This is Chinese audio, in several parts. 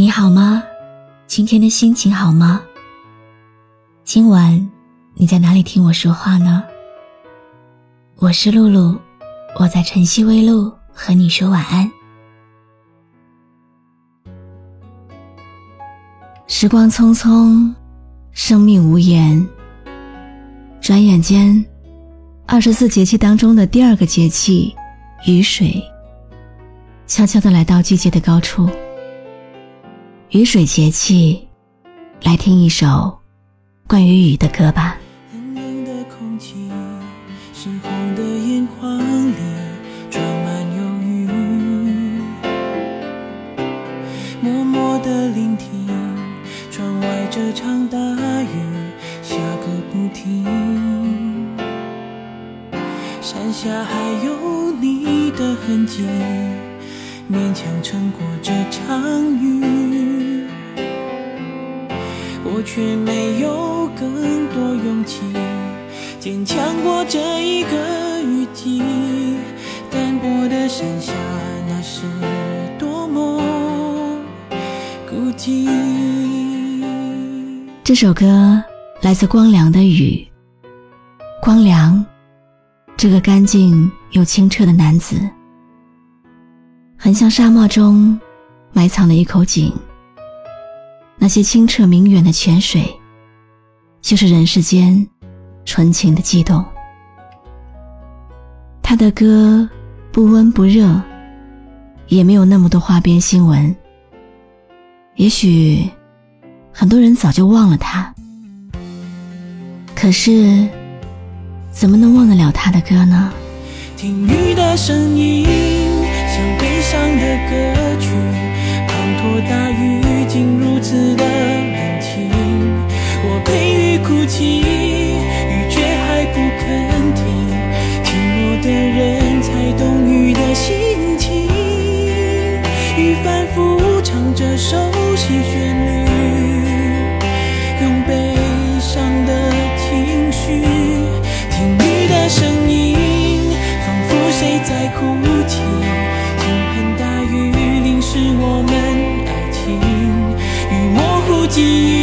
你好吗？今天的心情好吗？今晚你在哪里听我说话呢？我是露露，我在晨曦微露和你说晚安。时光匆匆，生命无言。转眼间，二十四节气当中的第二个节气——雨水，悄悄的来到季节的高处。雨水节气，来听一首关于雨的歌吧。冷冷的空气，深红的眼眶里装满忧郁。默默的聆听，窗外这场大雨下个不停。山下还有你的痕迹，勉强撑过这场雨。却没有更多勇气坚强过这一个雨季，单薄的剩下那是多么孤寂。这首歌来自光良的《雨》。光良，这个干净又清澈的男子，很像沙漠中埋藏的一口井。那些清澈明远的泉水，就是人世间纯情的悸动。他的歌不温不热，也没有那么多花边新闻。也许很多人早就忘了他，可是怎么能忘得了他的歌呢？听雨的声音，雨哭泣，雨却还不肯停。寂寞的人才懂雨的心情，雨反复唱着熟悉旋律，用悲伤的情绪。听雨的声音，仿佛谁在哭泣。倾盆大雨淋湿我们爱情。雨模糊记忆，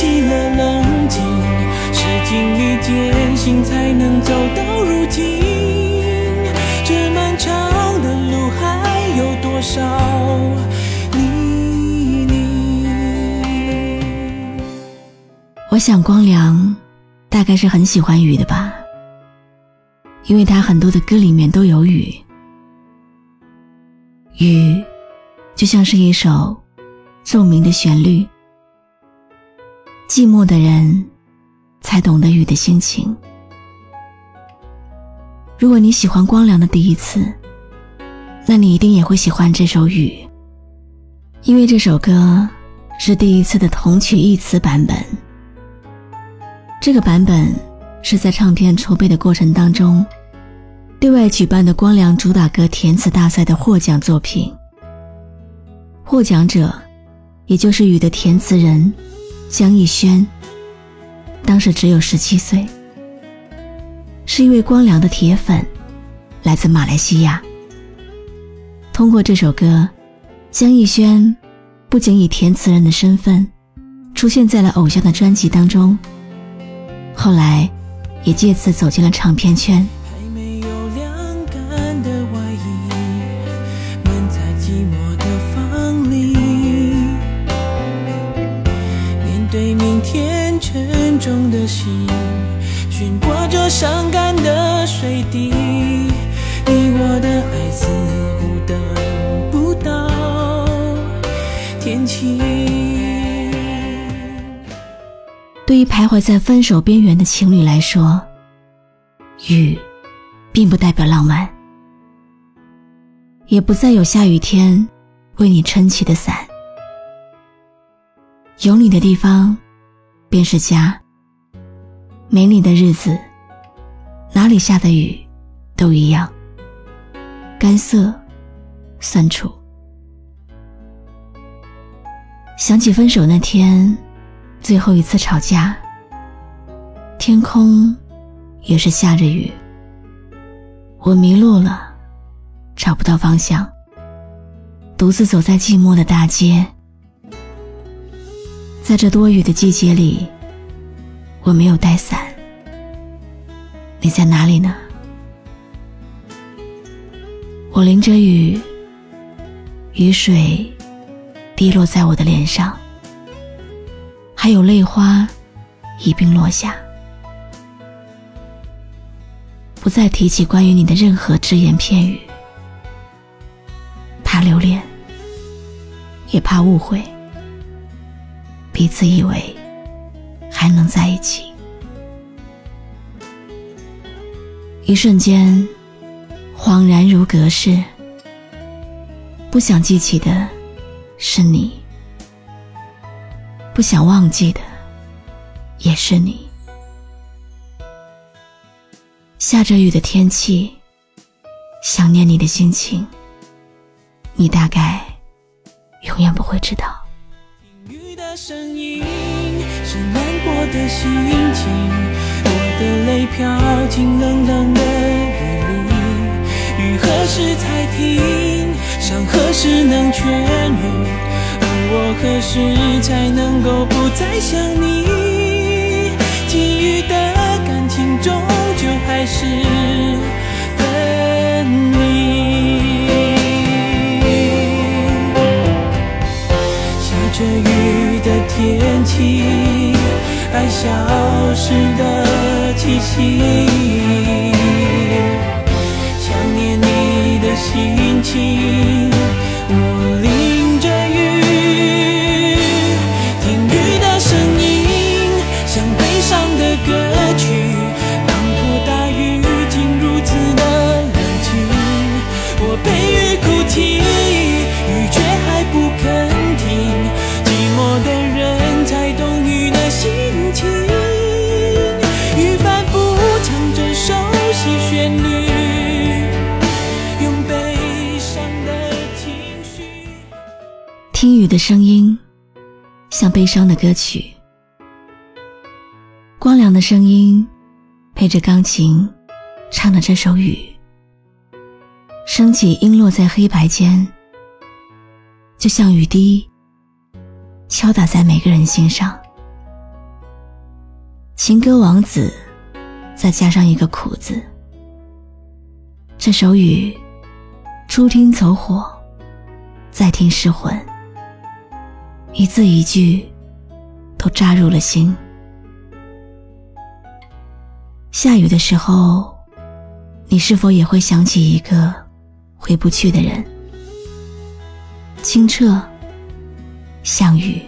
起了冷静，是经历艰辛才能走到如今。这漫长的路还有多少泥泞？我想光良大概是很喜欢雨的吧，因为他很多的歌里面都有雨。雨就像是一首。奏鸣的旋律，寂寞的人才懂得雨的心情。如果你喜欢光良的第一次，那你一定也会喜欢这首雨，因为这首歌是第一次的同曲异词版本。这个版本是在唱片筹备的过程当中，对外举办的光良主打歌填词大赛的获奖作品，获奖者。也就是雨的填词人江逸轩，当时只有十七岁，是一位光良的铁粉，来自马来西亚。通过这首歌，江逸轩不仅以填词人的身份出现在了偶像的专辑当中，后来也借此走进了唱片圈。天晴。对于徘徊在分手边缘的情侣来说，雨并不代表浪漫，也不再有下雨天为你撑起的伞，有你的地方便是家。没你的日子，哪里下的雨都一样，干涩、酸楚。想起分手那天，最后一次吵架，天空也是下着雨，我迷路了，找不到方向。独自走在寂寞的大街，在这多雨的季节里，我没有带伞。你在哪里呢？我淋着雨，雨水滴落在我的脸上，还有泪花一并落下。不再提起关于你的任何只言片语，怕留恋，也怕误会，彼此以为还能在一起。一瞬间，恍然如隔世。不想记起的是你，不想忘记的也是你。下着雨的天气，想念你的心情，你大概永远不会知道。雨的声音是难过的心情，我的泪飘进冷冷的雨里。雨何时才停？伤何时能痊愈？而我何时才能够不再想你？给予的感情终究还是分离。下着雨的天气，爱消失的气息，想念你的心情，的声音，像悲伤的歌曲。光良的声音，配着钢琴，唱的这首雨，升起音落在黑白间，就像雨滴，敲打在每个人心上。情歌王子，再加上一个苦字，这首雨，初听走火，再听失魂。一字一句都扎入了心。下雨的时候，你是否也会想起一个回不去的人？清澈，像雨，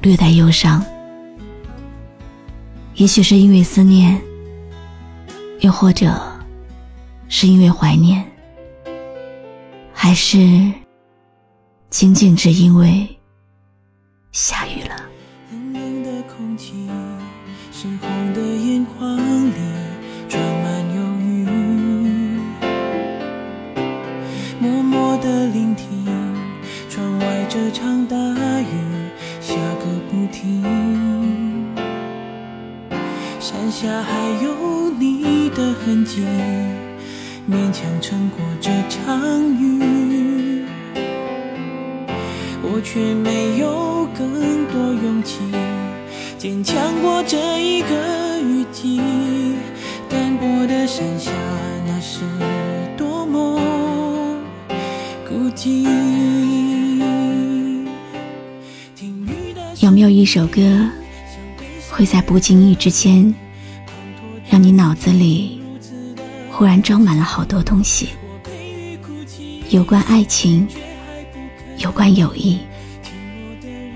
略带忧伤。也许是因为思念，又或者是因为怀念，还是仅仅只因为下雨了。冷冷的空气，湿红的眼眶里装满忧郁。默默的聆听，窗外这场大雨下个不停。山下还有你的痕迹，勉强撑过这场雨。我却没有更多勇气坚强过这一个雨季。单薄的伞下，那是多么孤寂。有没有一首歌会在不经意之间，让你脑子里忽然装满了好多东西？有关爱情，有关友谊，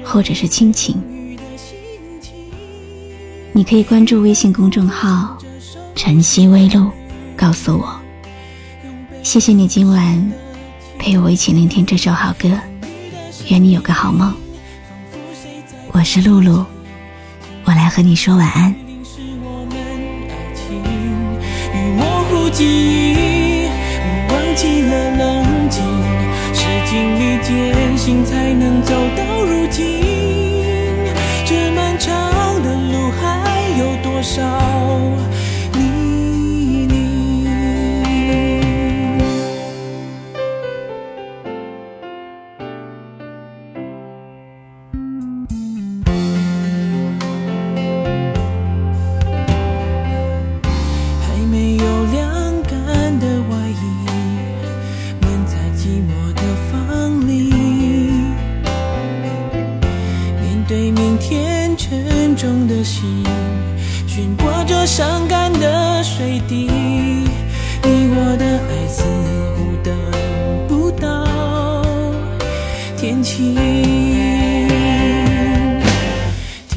或者是亲情。你可以关注微信公众号“晨曦微露”，告诉我。谢谢你今晚陪我一起聆听这首好歌，愿你有个好梦。我是露露，我来和你说晚安。记忆，忘记了冷静，经历艰辛才能走到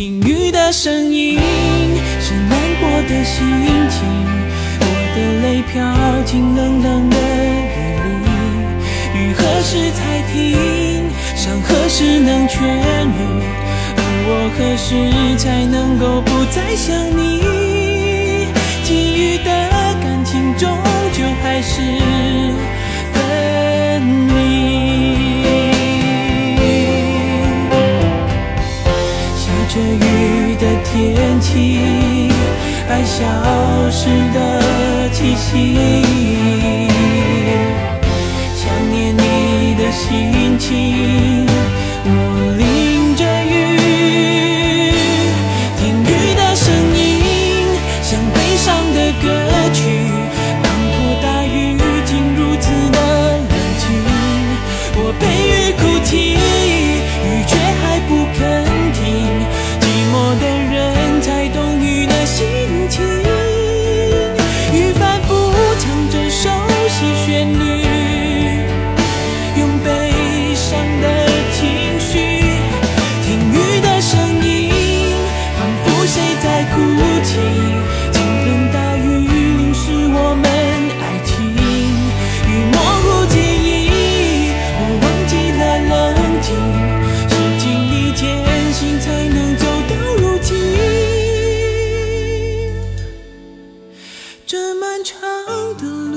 听雨的声音，是难过的心情。我的泪飘进冷冷的雨里，雨何时才停？伤何时能痊愈？而我何时才能够不再想你？寄予的感情，终究还是。这漫长的路。